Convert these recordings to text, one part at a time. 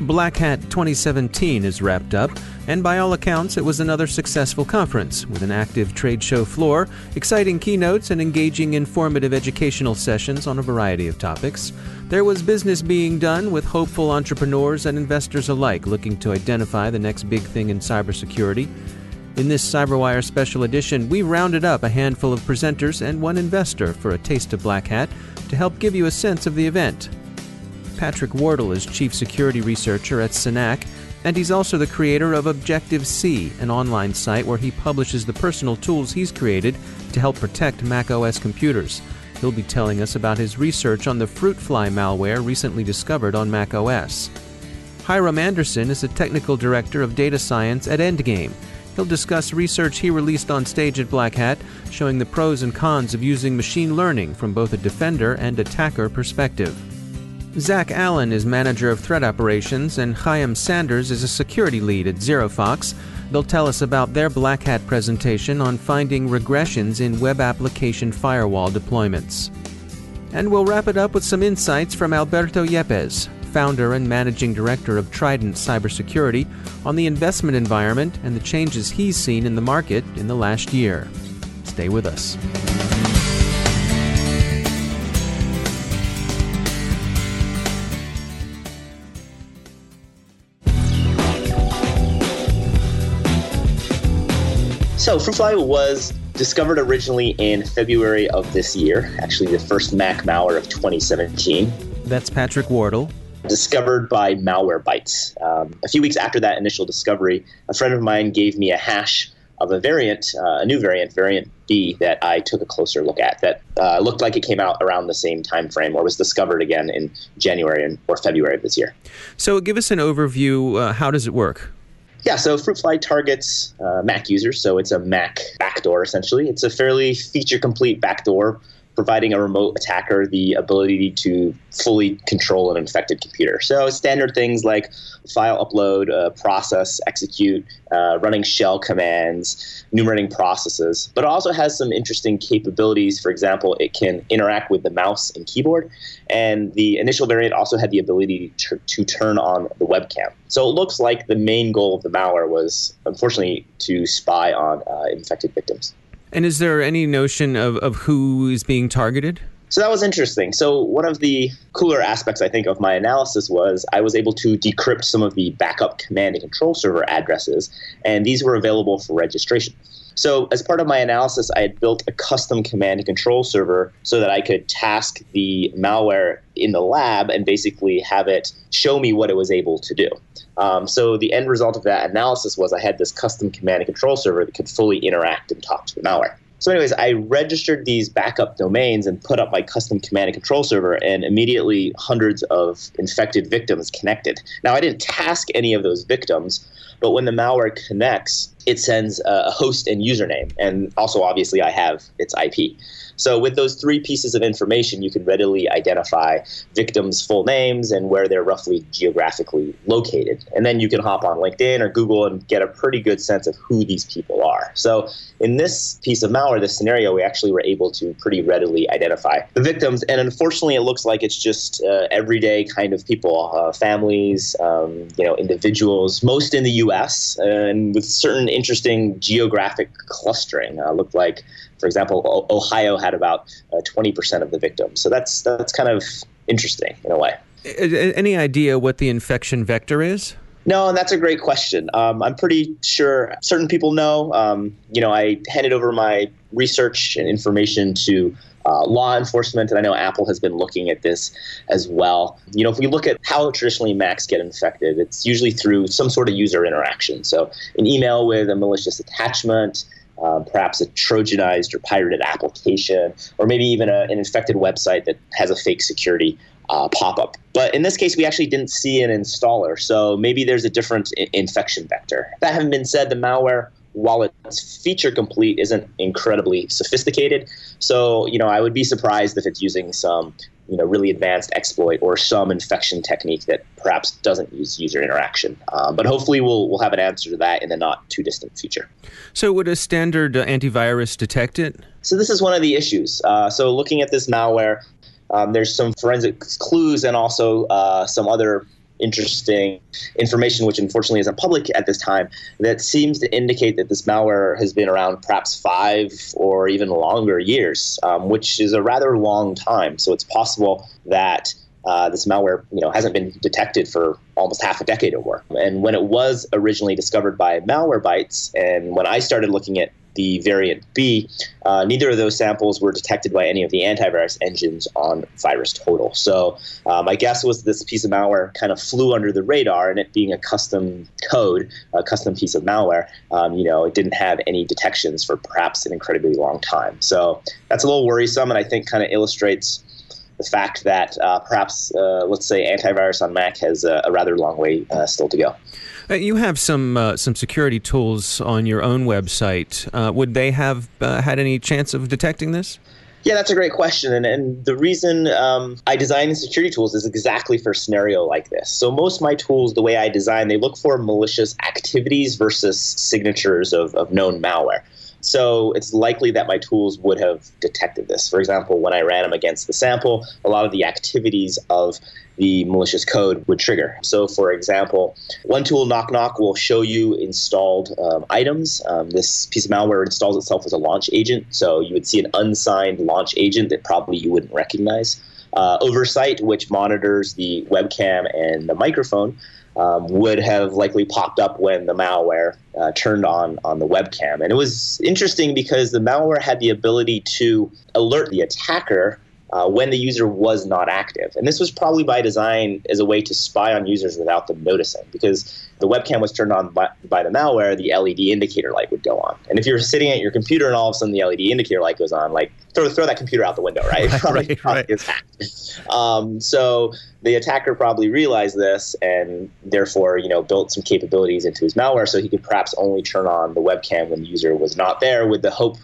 Black Hat 2017 is wrapped up, and by all accounts, it was another successful conference with an active trade show floor, exciting keynotes, and engaging informative educational sessions on a variety of topics. There was business being done with hopeful entrepreneurs and investors alike looking to identify the next big thing in cybersecurity. In this CyberWire special edition, we rounded up a handful of presenters and one investor for a taste of Black Hat to help give you a sense of the event. Patrick Wardle is Chief Security Researcher at SYNACK, and he's also the creator of Objective-See, an online site where he publishes the personal tools he's created to help protect macOS computers. He'll be telling us about his research on the FruitFly malware recently discovered on macOS. Hyrum Anderson is the Technical Director of Data Science at Endgame. He'll discuss research he released on stage at Black Hat, showing the pros and cons of using machine learning from both a defender and attacker perspective. Zack Allen is manager of threat operations, and Chaim Sanders is a security lead at ZeroFox. They'll tell us about their Black Hat presentation on finding regressions in web application firewall deployments. And we'll wrap it up with some insights from Alberto Yepez, founder and managing director of Trident Cybersecurity, on the investment environment and the changes he's seen in the market in the last year. Stay with us. So, Fruitfly was discovered originally in February of this year, actually, the first Mac malware of 2017. That's Patrick Wardle. Discovered by Malwarebytes. Um, a few weeks after that initial discovery, a friend of mine gave me a hash of a variant, uh, a new variant, variant B, that I took a closer look at. That uh, looked like it came out around the same time frame, or was discovered again in January or February of this year. So, give us an overview. Uh, how does it work? Yeah, so Fruitfly targets uh, Mac users, so it's a Mac backdoor essentially. It's a fairly feature complete backdoor providing a remote attacker the ability to fully control an infected computer. So standard things like file upload, uh, process, execute, uh, running shell commands, enumerating processes. But it also has some interesting capabilities. For example, it can interact with the mouse and keyboard. And the initial variant also had the ability to, to turn on the webcam. So it looks like the main goal of the malware was, unfortunately, to spy on uh, infected victims. And is there any notion of, of who is being targeted? So that was interesting. So one of the cooler aspects, I think, of my analysis was I was able to decrypt some of the backup command and control server addresses, and these were available for registration. So, as part of my analysis, I had built a custom command and control server so that I could task the malware in the lab and basically have it show me what it was able to do. Um, so, the end result of that analysis was I had this custom command and control server that could fully interact and talk to the malware. So, anyways, I registered these backup domains and put up my custom command and control server, and immediately hundreds of infected victims connected. Now, I didn't task any of those victims, but when the malware connects, it sends a host and username. And also, obviously, I have its IP. So, with those three pieces of information, you can readily identify victims' full names and where they're roughly geographically located. And then you can hop on LinkedIn or Google and get a pretty good sense of who these people are. So, in this piece of malware, this scenario, we actually were able to pretty readily identify the victims. And unfortunately, it looks like it's just uh, everyday kind of people, uh, families, um, you know, individuals, most in the U.S. and with certain interesting geographic clustering. Uh, looked like for example, Ohio had about uh, 20% of the victims. So that's that's kind of interesting in a way. Any idea what the infection vector is? No, and that's a great question. Um, I'm pretty sure certain people know. Um, you know, I handed over my research and information to uh, law enforcement, and I know Apple has been looking at this as well. You know, if we look at how traditionally Macs get infected, it's usually through some sort of user interaction. So, an email with a malicious attachment, um, perhaps a Trojanized or pirated application, or maybe even a, an infected website that has a fake security uh, pop up. But in this case, we actually didn't see an installer, so maybe there's a different I- infection vector. That having been said, the malware while it's feature complete, isn't incredibly sophisticated. So, you know, I would be surprised if it's using some, you know, really advanced exploit or some infection technique that perhaps doesn't use user interaction. Um, but hopefully, we'll we'll have an answer to that in the not too distant future. So, would a standard uh, antivirus detect it? So, this is one of the issues. Uh, so, looking at this malware, um, there's some forensic clues and also uh, some other interesting information, which unfortunately isn't public at this time, that seems to indicate that this malware has been around perhaps five or even longer years, um, which is a rather long time. So it's possible that uh, this malware, you know, hasn't been detected for almost half a decade or more. And when it was originally discovered by Malwarebytes, and when I started looking at the variant B, uh, neither of those samples were detected by any of the antivirus engines on VirusTotal. So uh, my guess was this piece of malware kind of flew under the radar, and it being a custom code, a custom piece of malware, um, you know, it didn't have any detections for perhaps an incredibly long time. So that's a little worrisome, and I think kind of illustrates the fact that uh, perhaps, uh, let's say, antivirus on Mac has a, a rather long way uh, still to go. Uh, you have some uh, some security tools on your own website. Uh, would they have uh, had any chance of detecting this? Yeah, that's a great question. And, and the reason um, I design security tools is exactly for a scenario like this. So, most of my tools, the way I design, they look for malicious activities versus signatures of, of known malware. So it's likely that my tools would have detected this. For example, when I ran them against the sample, a lot of the activities of the malicious code would trigger. So, for example, one tool, Knock Knock, will show you installed um, items. Um, this piece of malware installs itself as a launch agent. So you would see an unsigned launch agent that probably you wouldn't recognize. Uh, Oversight, which monitors the webcam and the microphone, um, would have likely popped up when the malware uh, turned on on the webcam. And it was interesting because the malware had the ability to alert the attacker uh, when the user was not active. And this was probably by design as a way to spy on users without them noticing because the webcam was turned on by, by, the malware, the LED indicator light would go on. And if you're sitting at your computer and all of a sudden the LED indicator light goes on, like throw, throw that computer out the window, right? right probably, right, probably right. is hacked. Um, so the attacker probably realized this and therefore, you know, built some capabilities into his malware so he could perhaps only turn on the webcam when the user was not there with the hope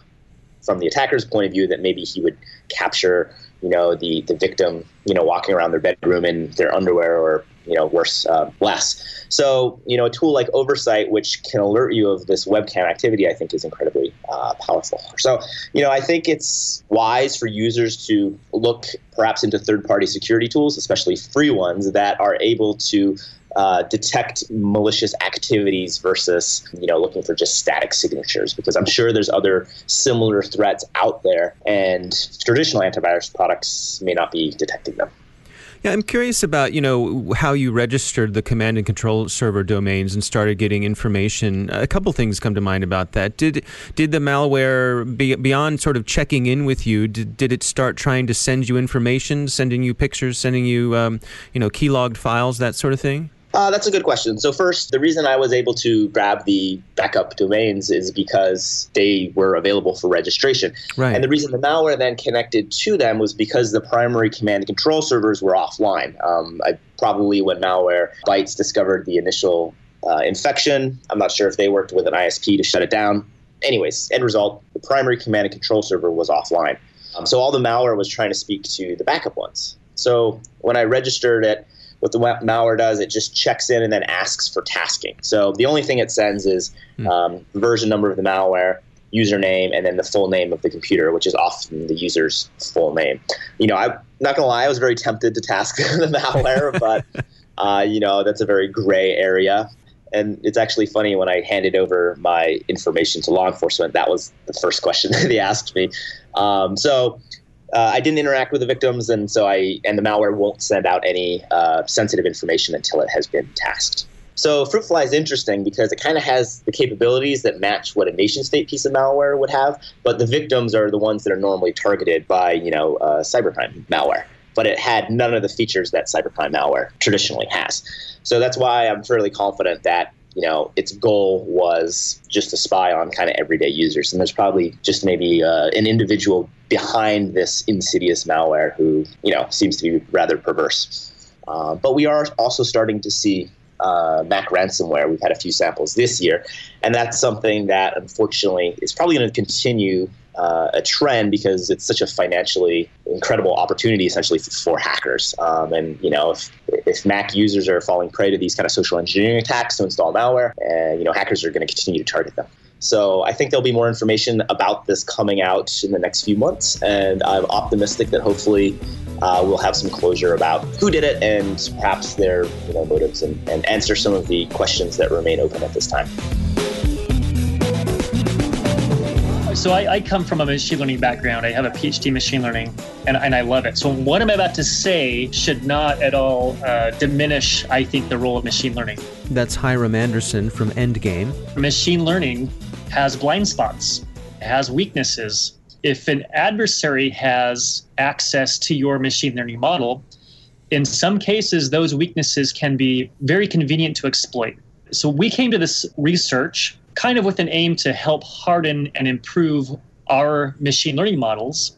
from the attacker's point of view that maybe he would capture you know the the victim you know walking around their bedroom in their underwear or you know worse uh, less so you know a tool like oversight which can alert you of this webcam activity i think is incredibly uh, powerful so you know i think it's wise for users to look perhaps into third party security tools especially free ones that are able to uh, detect malicious activities versus you know looking for just static signatures because I'm sure there's other similar threats out there and traditional antivirus products may not be detecting them. Yeah, I'm curious about you know how you registered the command and control server domains and started getting information. A couple things come to mind about that. Did did the malware be, beyond sort of checking in with you? Did, did it start trying to send you information, sending you pictures, sending you um, you know keylogged files, that sort of thing? Uh, that's a good question. So first, the reason I was able to grab the backup domains is because they were available for registration. Right. And the reason the malware then connected to them was because the primary command and control servers were offline. Um, I probably when malware bytes discovered the initial uh, infection, I'm not sure if they worked with an ISP to shut it down. Anyways, end result, the primary command and control server was offline. Um, so all the malware was trying to speak to the backup ones. So when I registered it, what the malware does, it just checks in and then asks for tasking. So the only thing it sends is um, version number of the malware, username, and then the full name of the computer, which is often the user's full name. You know, I'm not gonna lie, I was very tempted to task the malware, but uh, you know that's a very gray area. And it's actually funny when I handed over my information to law enforcement. That was the first question they asked me. Um, so uh, I didn't interact with the victims, and so I and the malware won't send out any uh, sensitive information until it has been tasked. So Fruitfly is interesting because it kind of has the capabilities that match what a nation state piece of malware would have, but the victims are the ones that are normally targeted by, you know, uh, cybercrime malware. But it had none of the features that cybercrime malware traditionally has. So that's why I'm fairly confident that you know, its goal was just to spy on kind of everyday users. And there's probably just maybe uh, an individual behind this insidious malware who, you know, seems to be rather perverse. Uh, but we are also starting to see uh, Mac ransomware. We've had a few samples this year, and that's something that unfortunately is probably going to continue uh, a trend because it's such a financially incredible opportunity essentially for, for hackers. Um, and you know, if if Mac users are falling prey to these kind of social engineering attacks to install malware, and uh, you know, hackers are going to continue to target them. So I think there'll be more information about this coming out in the next few months, and I'm optimistic that hopefully uh, we'll have some closure about who did it and perhaps their you know, motives and, and answer some of the questions that remain open at this time. So I, I, come from a machine learning background. I have a PhD in machine learning, and, and I love it. So what I'm about to say should not at all uh, diminish, I think, the role of machine learning. That's Hyrum Anderson from Endgame. Machine learning has blind spots, it has weaknesses. If an adversary has access to your machine learning model, in some cases, those weaknesses can be very convenient to exploit. So we came to this research kind of with an aim to help harden and improve our machine learning models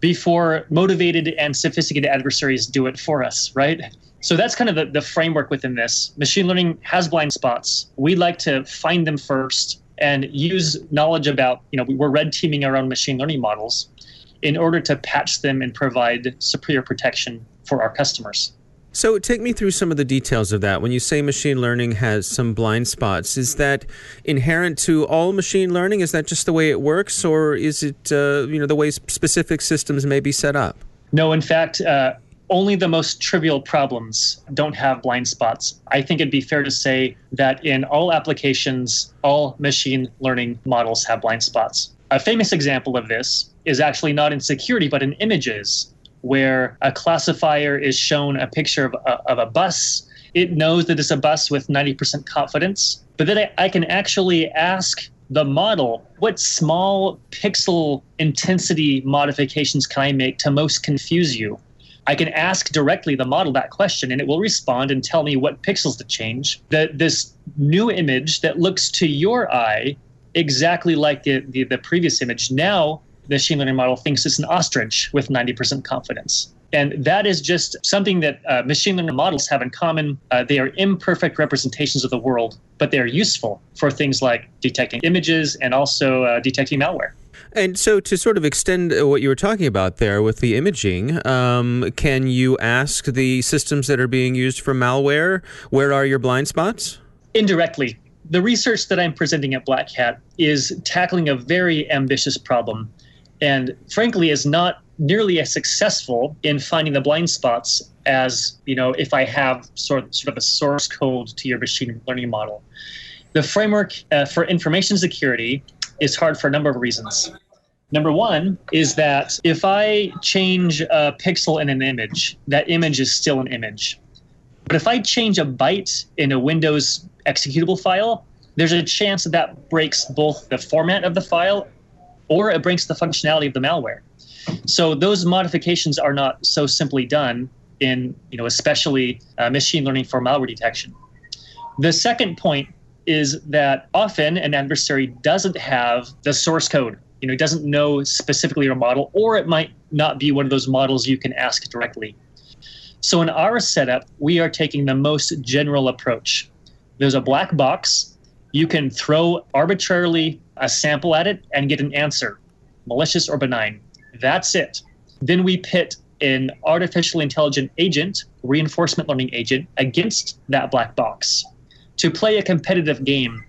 before motivated and sophisticated adversaries do it for us, right? So that's kind of the, the framework within this. Machine learning has blind spots. We like to find them first and use knowledge about, you know, we're red teaming our own machine learning models in order to patch them and provide superior protection for our customers. So, take me through some of the details of that. When you say machine learning has some blind spots, is that inherent to all machine learning? Is that just the way it works, or is it uh, you know the way specific systems may be set up? No, in fact, uh, only the most trivial problems don't have blind spots. I think it'd be fair to say that in all applications, all machine learning models have blind spots. A famous example of this is actually not in security, but in images where a classifier is shown a picture of a, of a bus. It knows that it's a bus with 90% confidence, but then I, I can actually ask the model what small pixel intensity modifications can I make to most confuse you? I can ask directly the model that question and it will respond and tell me what pixels to change. That this new image that looks to your eye exactly like the, the, the previous image now the machine learning model thinks it's an ostrich with 90% confidence. And that is just something that uh, machine learning models have in common. Uh, they are imperfect representations of the world, but they are useful for things like detecting images and also uh, detecting malware. And so, to sort of extend uh, what you were talking about there with the imaging, um, can you ask the systems that are being used for malware, where are your blind spots? Indirectly. The research that I'm presenting at Black Hat is tackling a very ambitious problem and frankly is not nearly as successful in finding the blind spots as you know if I have sort of, sort of a source code to your machine learning model. The framework uh, for information security is hard for a number of reasons. Number one is that if I change a pixel in an image, that image is still an image. But if I change a byte in a Windows executable file, there's a chance that that breaks both the format of the file or it breaks the functionality of the malware. So those modifications are not so simply done in, you know, especially uh, machine learning for malware detection. The second point is that often an adversary doesn't have the source code. You know, doesn't know specifically your model, or it might not be one of those models you can ask directly. So in our setup, we are taking the most general approach. There's a black box. You can throw arbitrarily a sample at it and get an answer, malicious or benign. That's it. Then we pit an artificial intelligent agent, reinforcement learning agent, against that black box to play a competitive game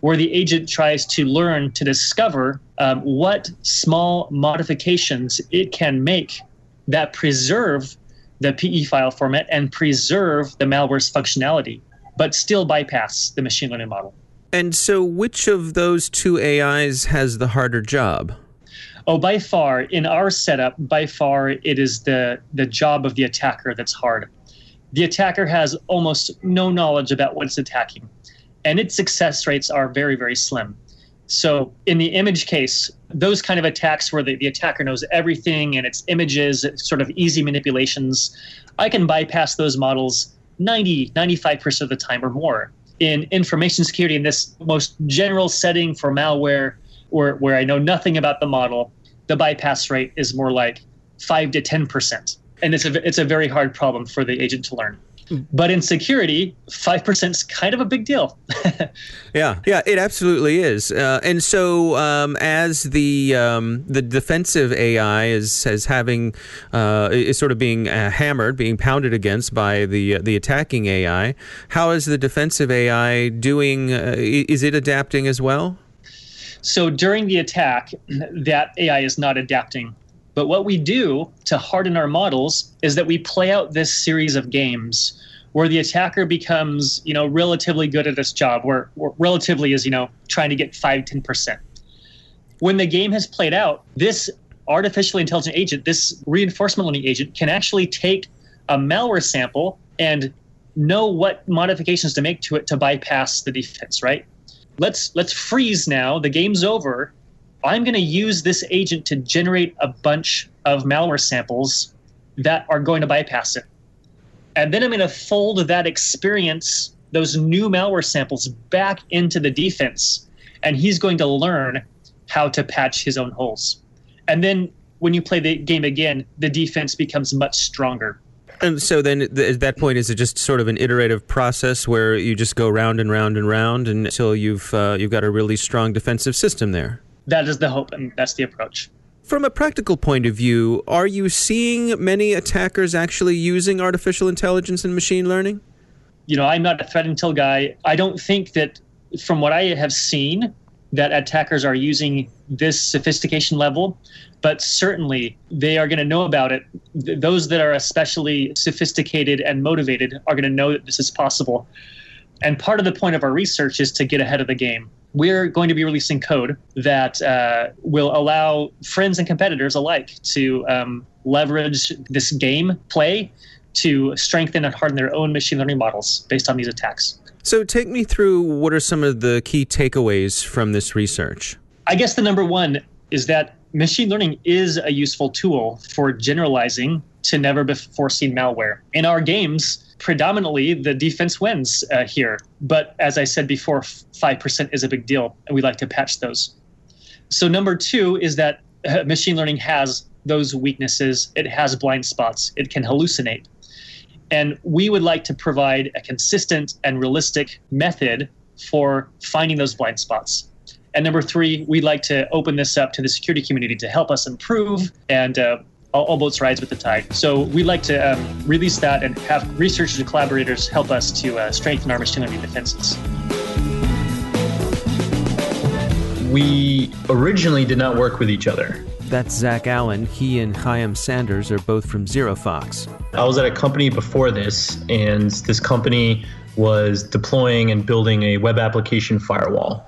where the agent tries to learn to discover um, what small modifications it can make that preserve the PE file format and preserve the malware's functionality, but still bypass the machine learning model. And so, which of those two AIs has the harder job? Oh, by far, in our setup, by far, it is the the job of the attacker that's hard. the attacker has almost no knowledge about what it's attacking, and its success rates are very, very slim. So, in the image case, those kind of attacks where the, the attacker knows everything and it's images, it's sort of easy manipulations, I can bypass those models 90, 95% of the time or more. In information security, in this most general setting for malware, where, where I know nothing about the model, the bypass rate is more like 5 to 10% and it's a it's a very hard problem for the agent to learn. But in security, five percent is kind of a big deal. yeah, yeah, it absolutely is. Uh, and so, um, as the um, the defensive AI is as having uh, is sort of being uh, hammered, being pounded against by the the attacking AI, how is the defensive AI doing? Uh, is it adapting as well? So during the attack, that AI is not adapting but what we do to harden our models is that we play out this series of games where the attacker becomes, you know, relatively good at his job, where, where relatively is, you know, trying to get 5, 10%. When the game has played out, this artificially intelligent agent, this reinforcement learning agent, can actually take a malware sample and know what modifications to make to it to bypass the defense, right? Let's let's freeze now. The game's over. I'm going to use this agent to generate a bunch of malware samples that are going to bypass it. And then I'm going to fold that experience, those new malware samples, back into the defense. And he's going to learn how to patch his own holes. And then when you play the game again, the defense becomes much stronger. And so then at that point, is it just sort of an iterative process where you just go round and round and round until you've uh, you've got a really strong defensive system there? That is the hope and that's the approach. From a practical point of view, are you seeing many attackers actually using artificial intelligence and machine learning? You know, I'm not a threat intel guy. I don't think that, from what I have seen, that attackers are using this sophistication level, but certainly they are going to know about it. Those that are especially sophisticated and motivated are going to know that this is possible. And part of the point of our research is to get ahead of the game we're going to be releasing code that uh, will allow friends and competitors alike to um, leverage this game play to strengthen and harden their own machine learning models based on these attacks. So, take me through what are some of the key takeaways from this research? I guess the number one is that machine learning is a useful tool for generalizing to never before seen malware. In our games, predominantly the defense wins uh, here. But as I said before, 5% is a big deal, and we like to patch those. So, number two is that uh, machine learning has those weaknesses, it has blind spots, it can hallucinate. And we would like to provide a consistent and realistic method for finding those blind spots. And number three, we'd like to open this up to the security community to help us improve and uh, all, all, boats rise with the tide. So we'd like to um, release that and have researchers and collaborators help us to uh, strengthen our machine learning defenses. We originally did not work with each other. That's Zack Allen. He and Chaim Sanders are both from ZeroFox. I was at a company before this, and this company was deploying and building a web application firewall.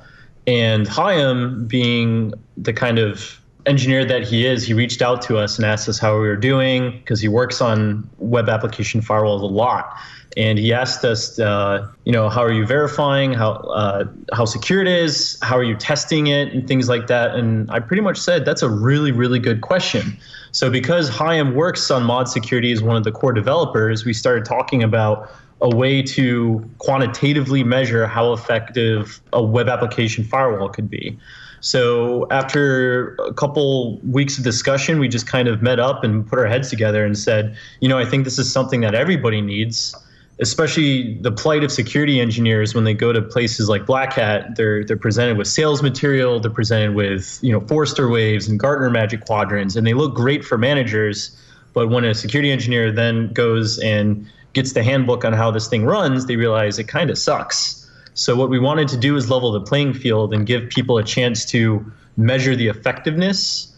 And Chaim, being the kind of engineer that he is, he reached out to us and asked us how we were doing because he works on web application firewalls a lot. And he asked us, uh, you know, how are you verifying how uh, how secure it is? How are you testing it and things like that? And I pretty much said that's a really really good question. So because Chaim works on ModSecurity as one of the core developers, we started talking about a way to quantitatively measure how effective a web application firewall could be. So after a couple weeks of discussion, we just kind of met up and put our heads together and said, you know, I think this is something that everybody needs, especially the plight of security engineers when they go to places like Black Hat. They're they're presented with sales material, they're presented with you know Forrester waves and Gartner Magic Quadrants, and they look great for managers. But when a security engineer then goes and gets the handbook on how this thing runs, they realize it kind of sucks so what we wanted to do is level the playing field and give people a chance to measure the effectiveness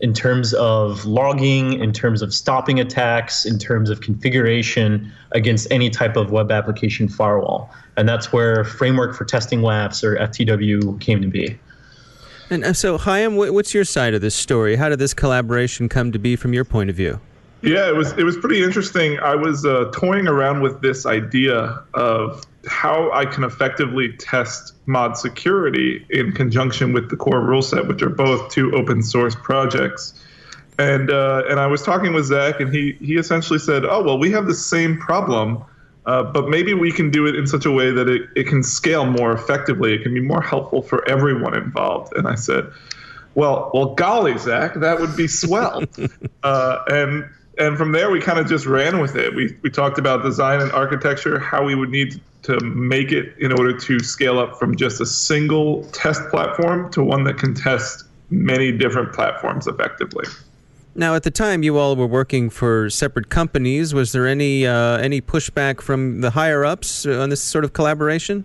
in terms of logging, in terms of stopping attacks, in terms of configuration against any type of web application firewall. And that's where Framework for Testing WAFs or FTW came to be. And so, Chaim, what's your side of this story? How did this collaboration come to be from your point of view? Yeah, it was it was pretty interesting. I was uh, toying around with this idea of how I can effectively test ModSecurity in conjunction with the core rule set, which are both two open source projects. And uh, and I was talking with Zack, and he he essentially said, "Oh well, we have the same problem." Uh, but maybe we can do it in such a way that it, it can scale more effectively. It can be more helpful for everyone involved. And I said, well, well, golly, Zack, that would be swell. uh, and and from there, we kind of just ran with it. We, we talked about design and architecture, how we would need to make it in order to scale up from just a single test platform to one that can test many different platforms effectively. Now, at the time, you all were working for separate companies. Was there any uh, any pushback from the higher ups on this sort of collaboration?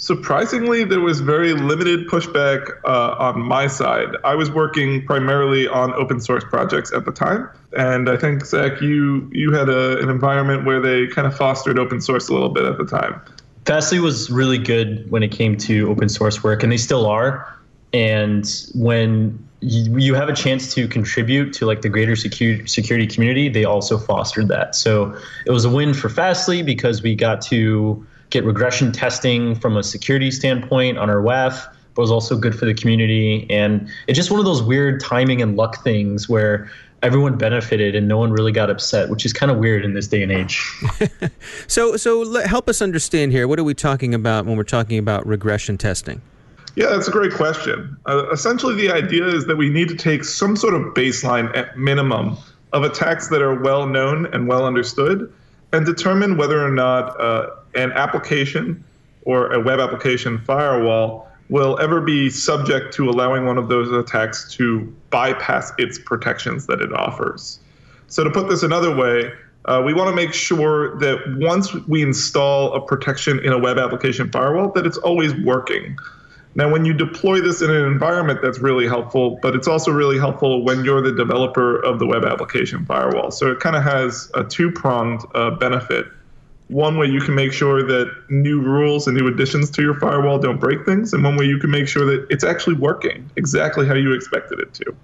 Surprisingly, there was very limited pushback uh, on my side. I was working primarily on open source projects at the time, and I think Zack, you you had a, an environment where they kind of fostered open source a little bit at the time. Fastly was really good when it came to open source work, and they still are. And when you, have a chance to contribute to like the greater security community, they also fostered that. So it was a win for Fastly because we got to get regression testing from a security standpoint on our WAF, but was also good for the community. And it's just one of those weird timing and luck things where everyone benefited and no one really got upset, which is kind of weird in this day and age. so, so help us understand here. What are we talking about when we're talking about regression testing? Yeah, that's a great question. Uh, essentially, the idea is that we need to take some sort of baseline at minimum of attacks that are well known and well understood and determine whether or not uh, an application or a web application firewall will ever be subject to allowing one of those attacks to bypass its protections that it offers. So, to put this another way, uh, we want to make sure that once we install a protection in a web application firewall, that it's always working. Now, when you deploy this in an environment, that's really helpful, but it's also really helpful when you're the developer of the web application firewall. So it kind of has a two pronged uh, benefit. One way you can make sure that new rules and new additions to your firewall don't break things, and one way you can make sure that it's actually working exactly how you expected it to.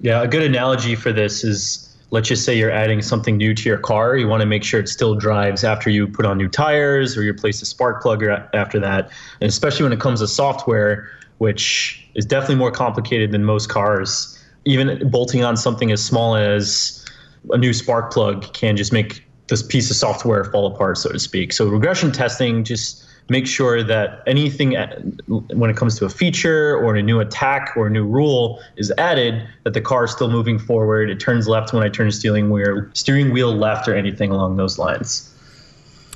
Yeah, a good analogy for this is let's just say you're adding something new to your car you want to make sure it still drives after you put on new tires or you replace a spark plug after that and especially when it comes to software which is definitely more complicated than most cars even bolting on something as small as a new spark plug can just make this piece of software fall apart so to speak so regression testing just make sure that anything uh, when it comes to a feature or a new attack or a new rule is added that the car is still moving forward it turns left when i turn steering wheel steering wheel left or anything along those lines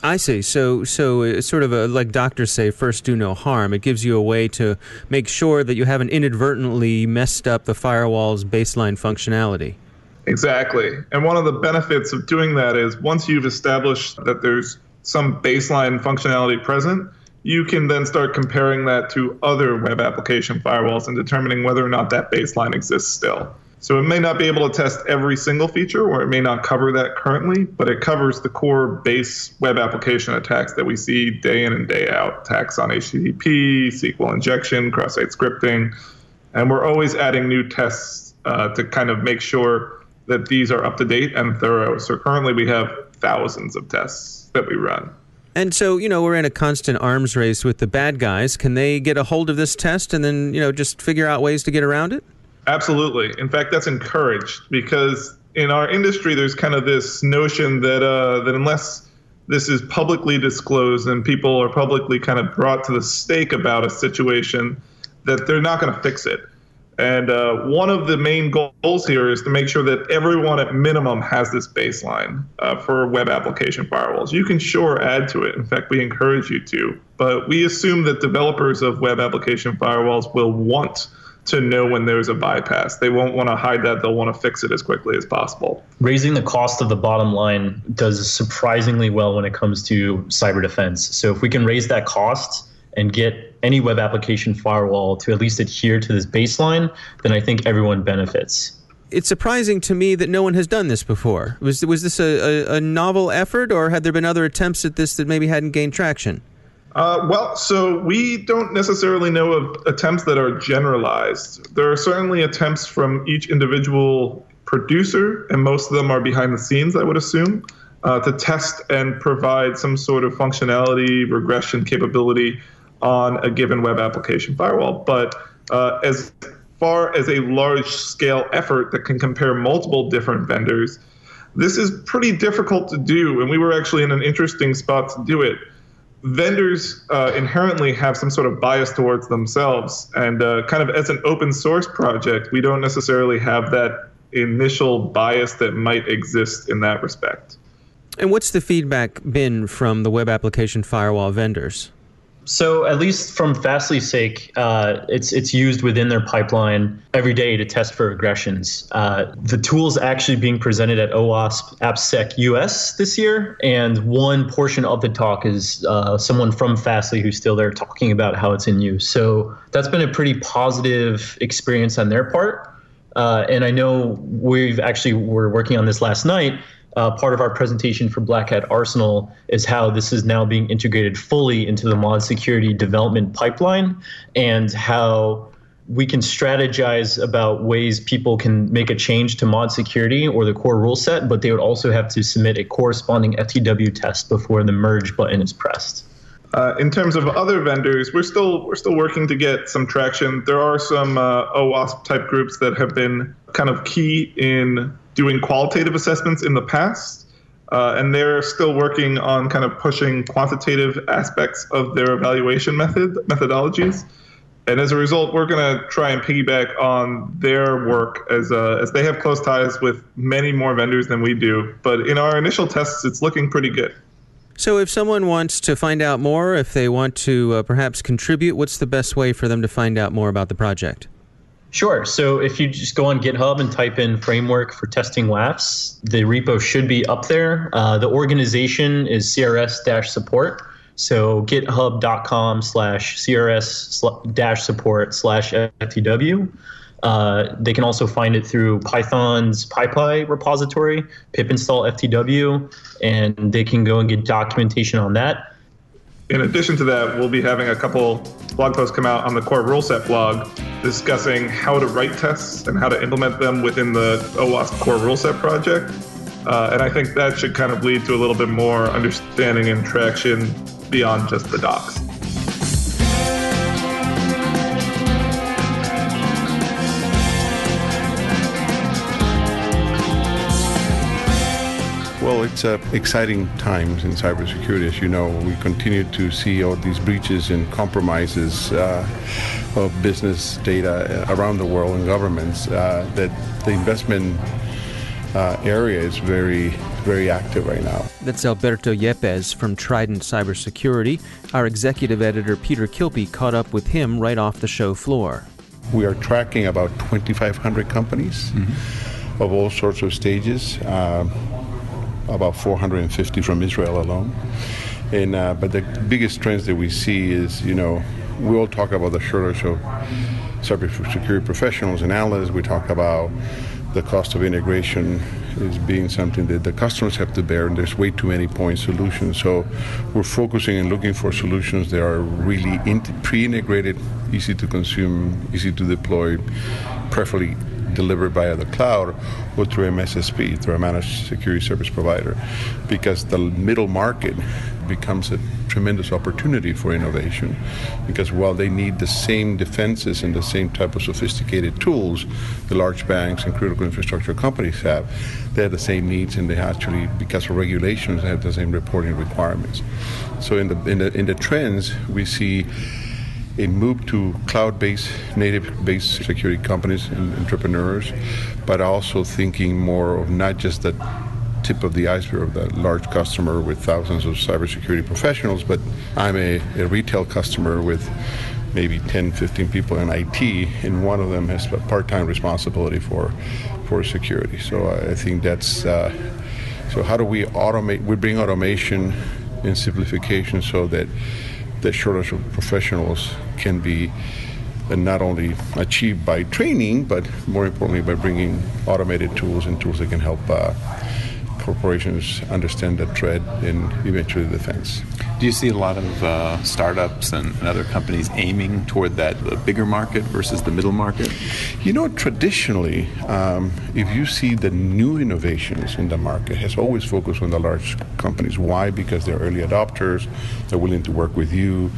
I see. So, so it's sort of a, like doctors say, first do no harm. It gives you a way to make sure that you haven't inadvertently messed up the firewall's baseline functionality. Exactly. And one of the benefits of doing that is once you've established that there's some baseline functionality present, you can then start comparing that to other web application firewalls and determining whether or not that baseline exists still. So it may not be able to test every single feature, or it may not cover that currently, but it covers the core base web application attacks that we see day in and day out attacks on HTTP, SQL injection, cross site scripting. And we're always adding new tests uh, to kind of make sure that these are up to date and thorough. So currently we have thousands of tests that we run. And so, you know, we're in a constant arms race with the bad guys. Can they get a hold of this test and then, you know, just figure out ways to get around it? Absolutely. In fact, that's encouraged because in our industry, there's kind of this notion that uh, that unless this is publicly disclosed and people are publicly kind of brought to the stake about a situation, that they're not going to fix it. And uh, one of the main goals here is to make sure that everyone at minimum has this baseline uh, for web application firewalls. You can sure add to it. In fact, we encourage you to. But we assume that developers of web application firewalls will want to know when there's a bypass. They won't want to hide that. They'll want to fix it as quickly as possible. Raising the cost of the bottom line does surprisingly well when it comes to cyber defense. So if we can raise that cost and get any web application firewall to at least adhere to this baseline, then I think everyone benefits. It's surprising to me that no one has done this before. Was was this a, a, a novel effort, or had there been other attempts at this that maybe hadn't gained traction? Uh, well, so we don't necessarily know of attempts that are generalized. There are certainly attempts from each individual producer, and most of them are behind the scenes, I would assume, uh, to test and provide some sort of functionality, regression capability on a given web application firewall. But uh, as far as a large scale effort that can compare multiple different vendors, this is pretty difficult to do. And we were actually in an interesting spot to do it. Vendors uh, inherently have some sort of bias towards themselves. And uh, kind of as an open source project, we don't necessarily have that initial bias that might exist in that respect. And what's the feedback been from the web application firewall vendors? So at least from Fastly's sake, uh, it's it's used within their pipeline every day to test for regressions. Uh, the tool's actually being presented at OWASP AppSec US this year, and one portion of the talk is uh, someone from Fastly who's still there talking about how it's in use. So that's been a pretty positive experience on their part. Uh, and I know we've actually were working on this last night uh, part of our presentation for Black Hat Arsenal is how this is now being integrated fully into the ModSecurity development pipeline and how we can strategize about ways people can make a change to ModSecurity or the core rule set, but they would also have to submit a corresponding FTW test before the merge button is pressed. Uh, in terms of other vendors, we're still we're still working to get some traction. There are some uh, OWASP type groups that have been kind of key in doing qualitative assessments in the past, uh, and they're still working on kind of pushing quantitative aspects of their evaluation method methodologies. And as a result, we're going to try and piggyback on their work as uh, as they have close ties with many more vendors than we do. But in our initial tests, it's looking pretty good. So, if someone wants to find out more, if they want to uh, perhaps contribute, what's the best way for them to find out more about the project? Sure. So if you just go on GitHub and type in framework for testing WAFs, the repo should be up there. Uh, the organization is CRS support. So github.com slash CRS dash support slash FTW. Uh, they can also find it through Python's PyPI repository, pip install FTW, and they can go and get documentation on that. In addition to that, we'll be having a couple blog posts come out on the core rule set blog discussing how to write tests and how to implement them within the OWASP core rule set project. Uh, and I think that should kind of lead to a little bit more understanding and traction beyond just the docs. It's uh, exciting times in cybersecurity. As you know, we continue to see all these breaches and compromises uh, of business data around the world and governments. Uh, that the investment uh, area is very, very active right now. That's Alberto Yepez from Trident Cybersecurity. Our executive editor, Peter Kilpe, caught up with him right off the show floor. We are tracking about 2,500 companies mm-hmm. of all sorts of stages. Uh, about 450 from Israel alone. And uh, but the biggest trends that we see is, you know, we all talk about the shortage of cybersecurity professionals and analysts. We talk about the cost of integration is being something that the customers have to bear, and there's way too many point solutions. So we're focusing and looking for solutions that are really pre-integrated, easy to consume, easy to deploy, preferably delivered via the cloud or through MSSP, through a managed security service provider, because the middle market becomes a tremendous opportunity for innovation because while they need the same defenses and the same type of sophisticated tools the large banks and critical infrastructure companies have, they have the same needs and they actually, because of regulations, have the same reporting requirements. So in the in the in the trends we see a move to cloud-based, native-based security companies and entrepreneurs, but also thinking more of not just the tip of the iceberg of the large customer with thousands of cybersecurity professionals, but I'm a, a retail customer with maybe 10, 15 people in IT, and one of them has a part-time responsibility for for security. So I think that's uh, so. How do we automate? We bring automation and simplification so that the shortage of professionals can be uh, not only achieved by training, but more importantly by bringing automated tools and tools that can help uh, corporations understand the threat and eventually the defense. Do you see a lot of uh, startups and, and, other companies aiming toward that the bigger market versus the middle market? You know, traditionally, um, if you see the new innovations in the market, has always focused on the large companies. Why? Because they're early adopters, they're willing to work with you,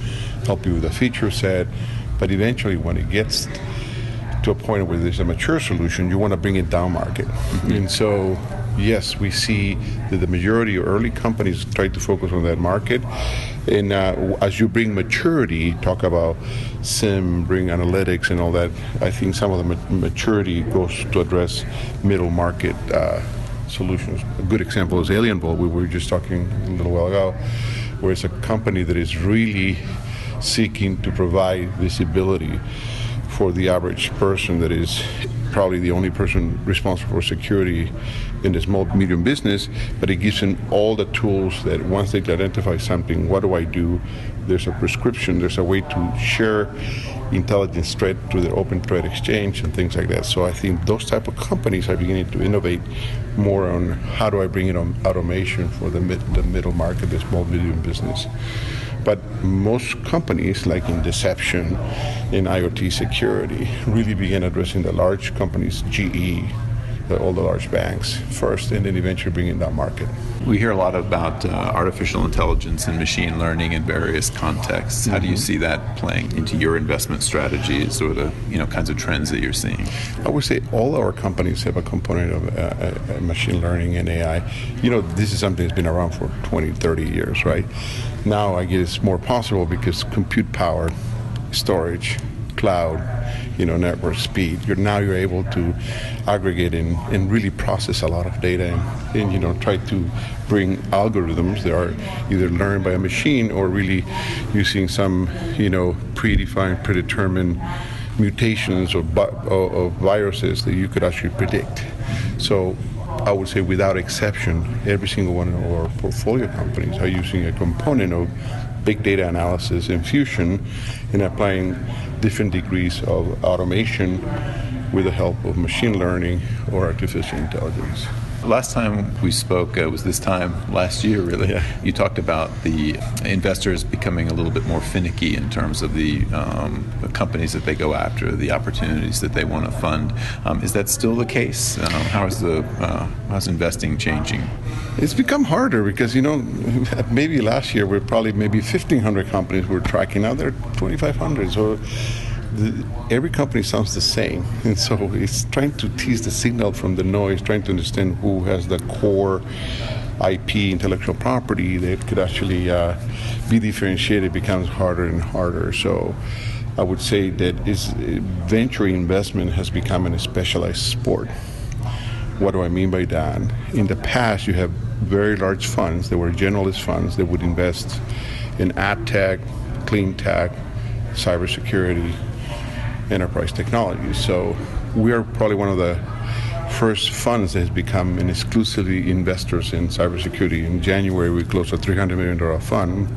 help you with a feature set. But eventually, when it gets to a point where there's a mature solution, you want to bring it down market. Mm-hmm. And so yes, we see that the majority of early companies try to focus on that market. And uh, as you bring maturity, talk about SIEM, bring analytics and all that, I think some of the ma- maturity goes to address middle market uh, solutions. A good example is AlienVault, we were just talking a little while ago, where it's a company that is really seeking to provide visibility for the average person that is probably the only person responsible for security in the small medium business, but it gives them all the tools that once they identify something, what do I do? There's a prescription, there's a way to share intelligence threat through the open threat exchange and things like that. So I think those type of companies are beginning to innovate more on how do I bring in automation for the, mid, the middle market, the small medium business. But most companies, like in deception, in IoT security, really began addressing the large companies, GE, the, all the large banks first, and then eventually bring in that market. We hear a lot about uh, artificial intelligence and machine learning in various contexts. How mm-hmm. do you mm-hmm. see that playing into your investment strategies or the you know kinds of trends that you're seeing? I would say all our companies have a component of uh, uh, machine learning and AI. You know, this is something that's been around for 20, 30 years, right? Now I guess it's more possible because compute power, storage, cloud, you know, network speed. You're now you're able to aggregate and, and really process a lot of data and, and you know try to bring algorithms that are either learned by a machine or really using some you know predefined, predetermined mutations or, or viruses that you could actually predict. So I would say without exception, every single one of our portfolio companies are using a component of big data analysis and fusion applying different degrees of automation with the help of machine learning or artificial intelligence. Last time we spoke uh, was this time last year, really. Yeah. You talked about the investors becoming a little bit more finicky in terms of the, um, the companies that they go after, the opportunities that they want to fund. Um, is that still the case? Uh, how is the uh, how's investing changing? It's become harder because you know maybe last year we're probably maybe 1,500 companies we're tracking. Now they're 2,500. So the, every company sounds the same, and so it's trying to tease the signal from the noise, trying to understand who has the core IP, intellectual property that could actually uh, be differentiated becomes harder and harder. So I would say that is venture investment has become a specialized sport. What do I mean by that? In the past, you have very large funds that were generalist funds that would invest in ad tech, clean tech, cybersecurity, enterprise technology. So we are probably one of the first funds that has become an exclusively investors in cybersecurity. In January, we closed a $300 million fund,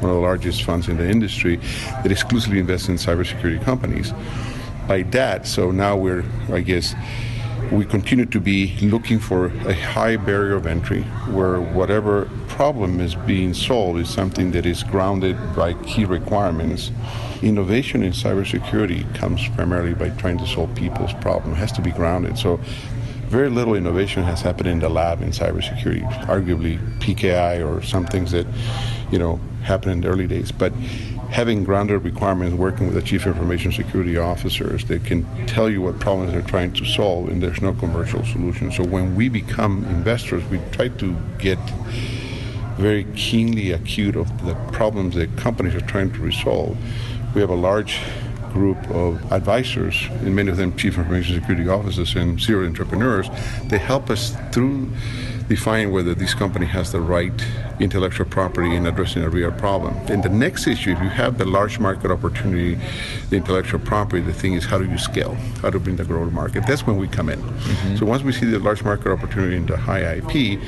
one of the largest funds in the industry, that exclusively invests in cybersecurity companies. By that, so now we're, I guess, we continue to be looking for a high barrier of entry where whatever problem is being solved is something that is grounded by key requirements. Innovation in cybersecurity comes primarily by trying to solve people's problem. It has to be grounded. So very little innovation has happened in the lab in cybersecurity. Arguably PKI or some things that, you know, happened in the early days. But having grounded requirements, working with the chief information security officers that can tell you what problems they're trying to solve, and there's no commercial solution. So when we become investors, we try to get very keenly acute of the problems that companies are trying to resolve. We have a large group of advisors, and many of them chief information security officers and serial entrepreneurs. They help us through define whether this company has the right intellectual property in addressing a real problem. And the next issue, if you have the large market opportunity, the intellectual property, the thing is how do you scale? How to bring the growth market? That's when we come in. Mm-hmm. So once we see the large market opportunity in the high IP,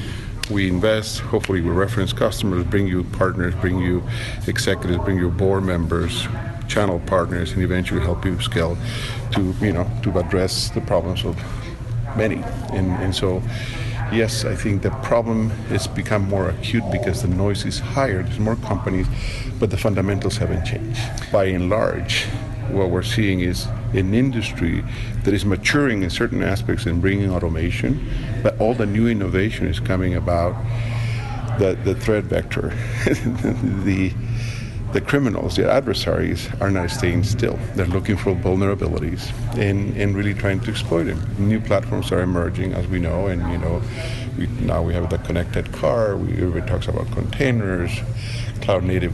we invest, hopefully we reference customers, bring you partners, bring you executives, bring you board members, channel partners, and eventually help you scale to, you know, to address the problems of many. And, and so yes, I think the problem has become more acute because the noise is higher, there's more companies, but the fundamentals haven't changed. By and large, what we're seeing is an industry that is maturing in certain aspects and bringing automation, but all the new innovation is coming about the, the threat vector, the the criminals, the adversaries, are not staying still. They're looking for vulnerabilities and, and really trying to exploit them. New platforms are emerging, as we know, and you know, we, now we have the connected car. We, everybody talks about containers, cloud native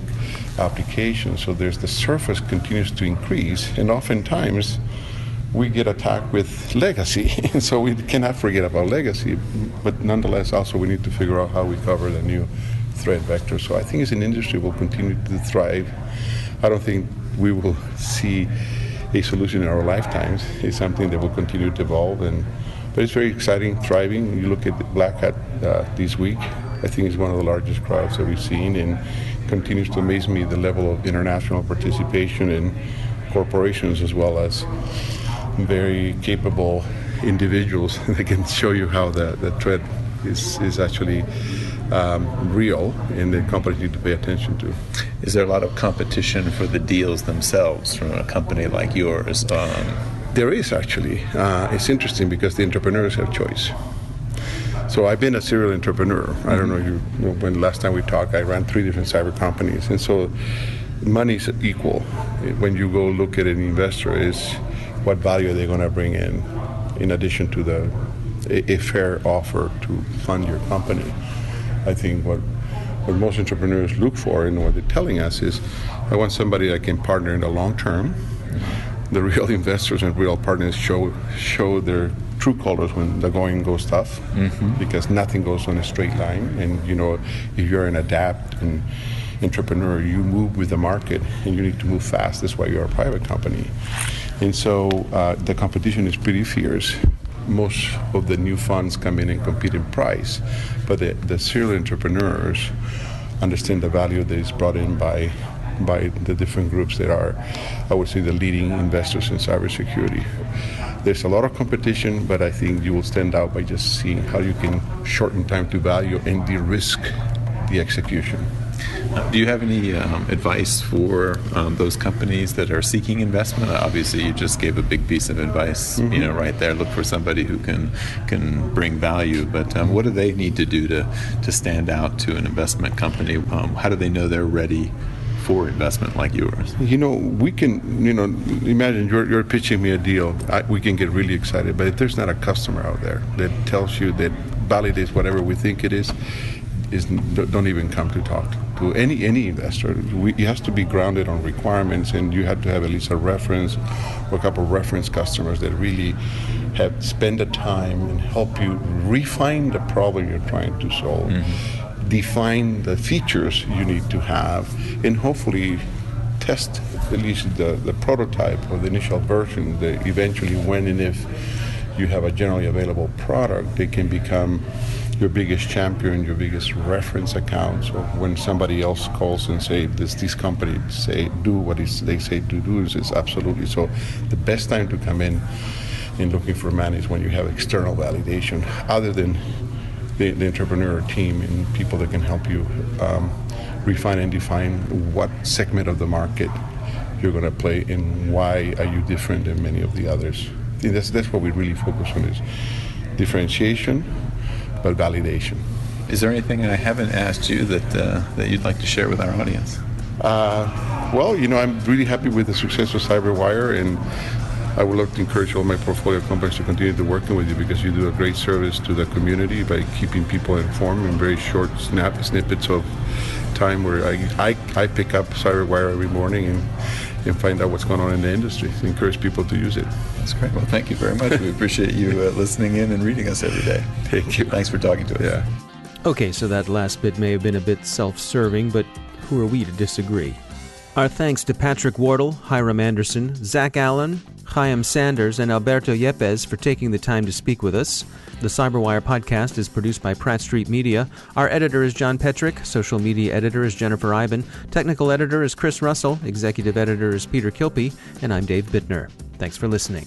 applications. So there's the surface continues to increase, and oftentimes we get attacked with legacy. so we cannot forget about legacy, but nonetheless, also we need to figure out how we cover the new threat vector. So I think as an industry we'll continue to thrive. I don't think we will see a solution in our lifetimes. It's something that will continue to evolve, and but it's very exciting, thriving. You look at Black Hat uh, this week. I think it's one of the largest crowds that we've seen, and continues to amaze me the level of international participation in corporations as well as very capable individuals that can show you how the, the threat is, is actually um, real and the companies need to pay attention to. Is there a lot of competition for the deals themselves from a company like yours? Um, there is actually. Uh, it's interesting because the entrepreneurs have choice. So I've been a serial entrepreneur. I don't know you, when last time we talked, I ran three different cyber companies, and so money's equal. When you go look at an investor, is what value are they going to bring in, in addition to the a, a fair offer to fund your company. I think what what most entrepreneurs look for and what they're telling us is, I want somebody that can partner in the long term. The real investors and real partners show show their true colors when the going goes tough, mm-hmm. because nothing goes on a straight line. And you know, if you're an adapt and entrepreneur, you move with the market, and you need to move fast. That's why you're a private company. And so uh, the competition is pretty fierce most of the new funds come in and compete in price, but the, the serial entrepreneurs understand the value that is brought in by by the different groups that are, I would say, the leading investors in cybersecurity. There's a lot of competition, but I think you will stand out by just seeing how you can shorten time to value and de-risk the execution. Do you have any um, advice for um, those companies that are seeking investment? Obviously, you just gave a big piece of advice, mm-hmm. you know, right there. Look for somebody who can can bring value. But um, what do they need to do to to stand out to an investment company? Um, how do they know they're ready? for investment like yours? You know, we can, you know, imagine you're, you're pitching me a deal. I, we can get really excited, but if there's not a customer out there that tells you, that validates whatever we think it is, is don't even come to talk to any any investor. We, it has to be grounded on requirements, and you have to have at least a reference or a couple of reference customers that really have spent the time and help you refine the problem you're trying to solve, mm-hmm. define the features you need to have, and hopefully test at least the, the prototype or the initial version that eventually when and if you have a generally available product, they can become your biggest champion, your biggest reference account. So when somebody else calls and say this, these companies say do what they say to do, is, absolutely so. The best time to come in in looking for man is when you have external validation, other than the, the entrepreneur team and people that can help you um, refine and define what segment of the market you're going to play and why are you different than many of the others. that's that's what we really focus on is differentiation but validation. Is there anything I haven't asked you that uh, that you'd like to share with our audience? Uh, well, you know, I'm really happy with the success of CyberWire, and I would like to encourage all my portfolio companies to continue to working with you because you do a great service to the community by keeping people informed in very short snap snippets of time where I, I, I pick up CyberWire every morning and and find out what's going on in the industry. Encourage people to use it. That's great. Well, thank you very much. we appreciate you uh, listening in and reading us every day. Thank you. Thanks for talking to us. Yeah. Okay, so that last bit may have been a bit self serving, but who are we to disagree? Our thanks to Patrick Wardle, Hyrum Anderson, Zack Allen, Chaim Sanders, and Alberto Yepez for taking the time to speak with us. The Cyberwire podcast is produced by Pratt Street Media. Our editor is John Petrik. Social media editor is Jennifer Eiben. Technical editor is Chris Russell. Executive editor is Peter Kilpe. And I'm Dave Bittner. Thanks for listening.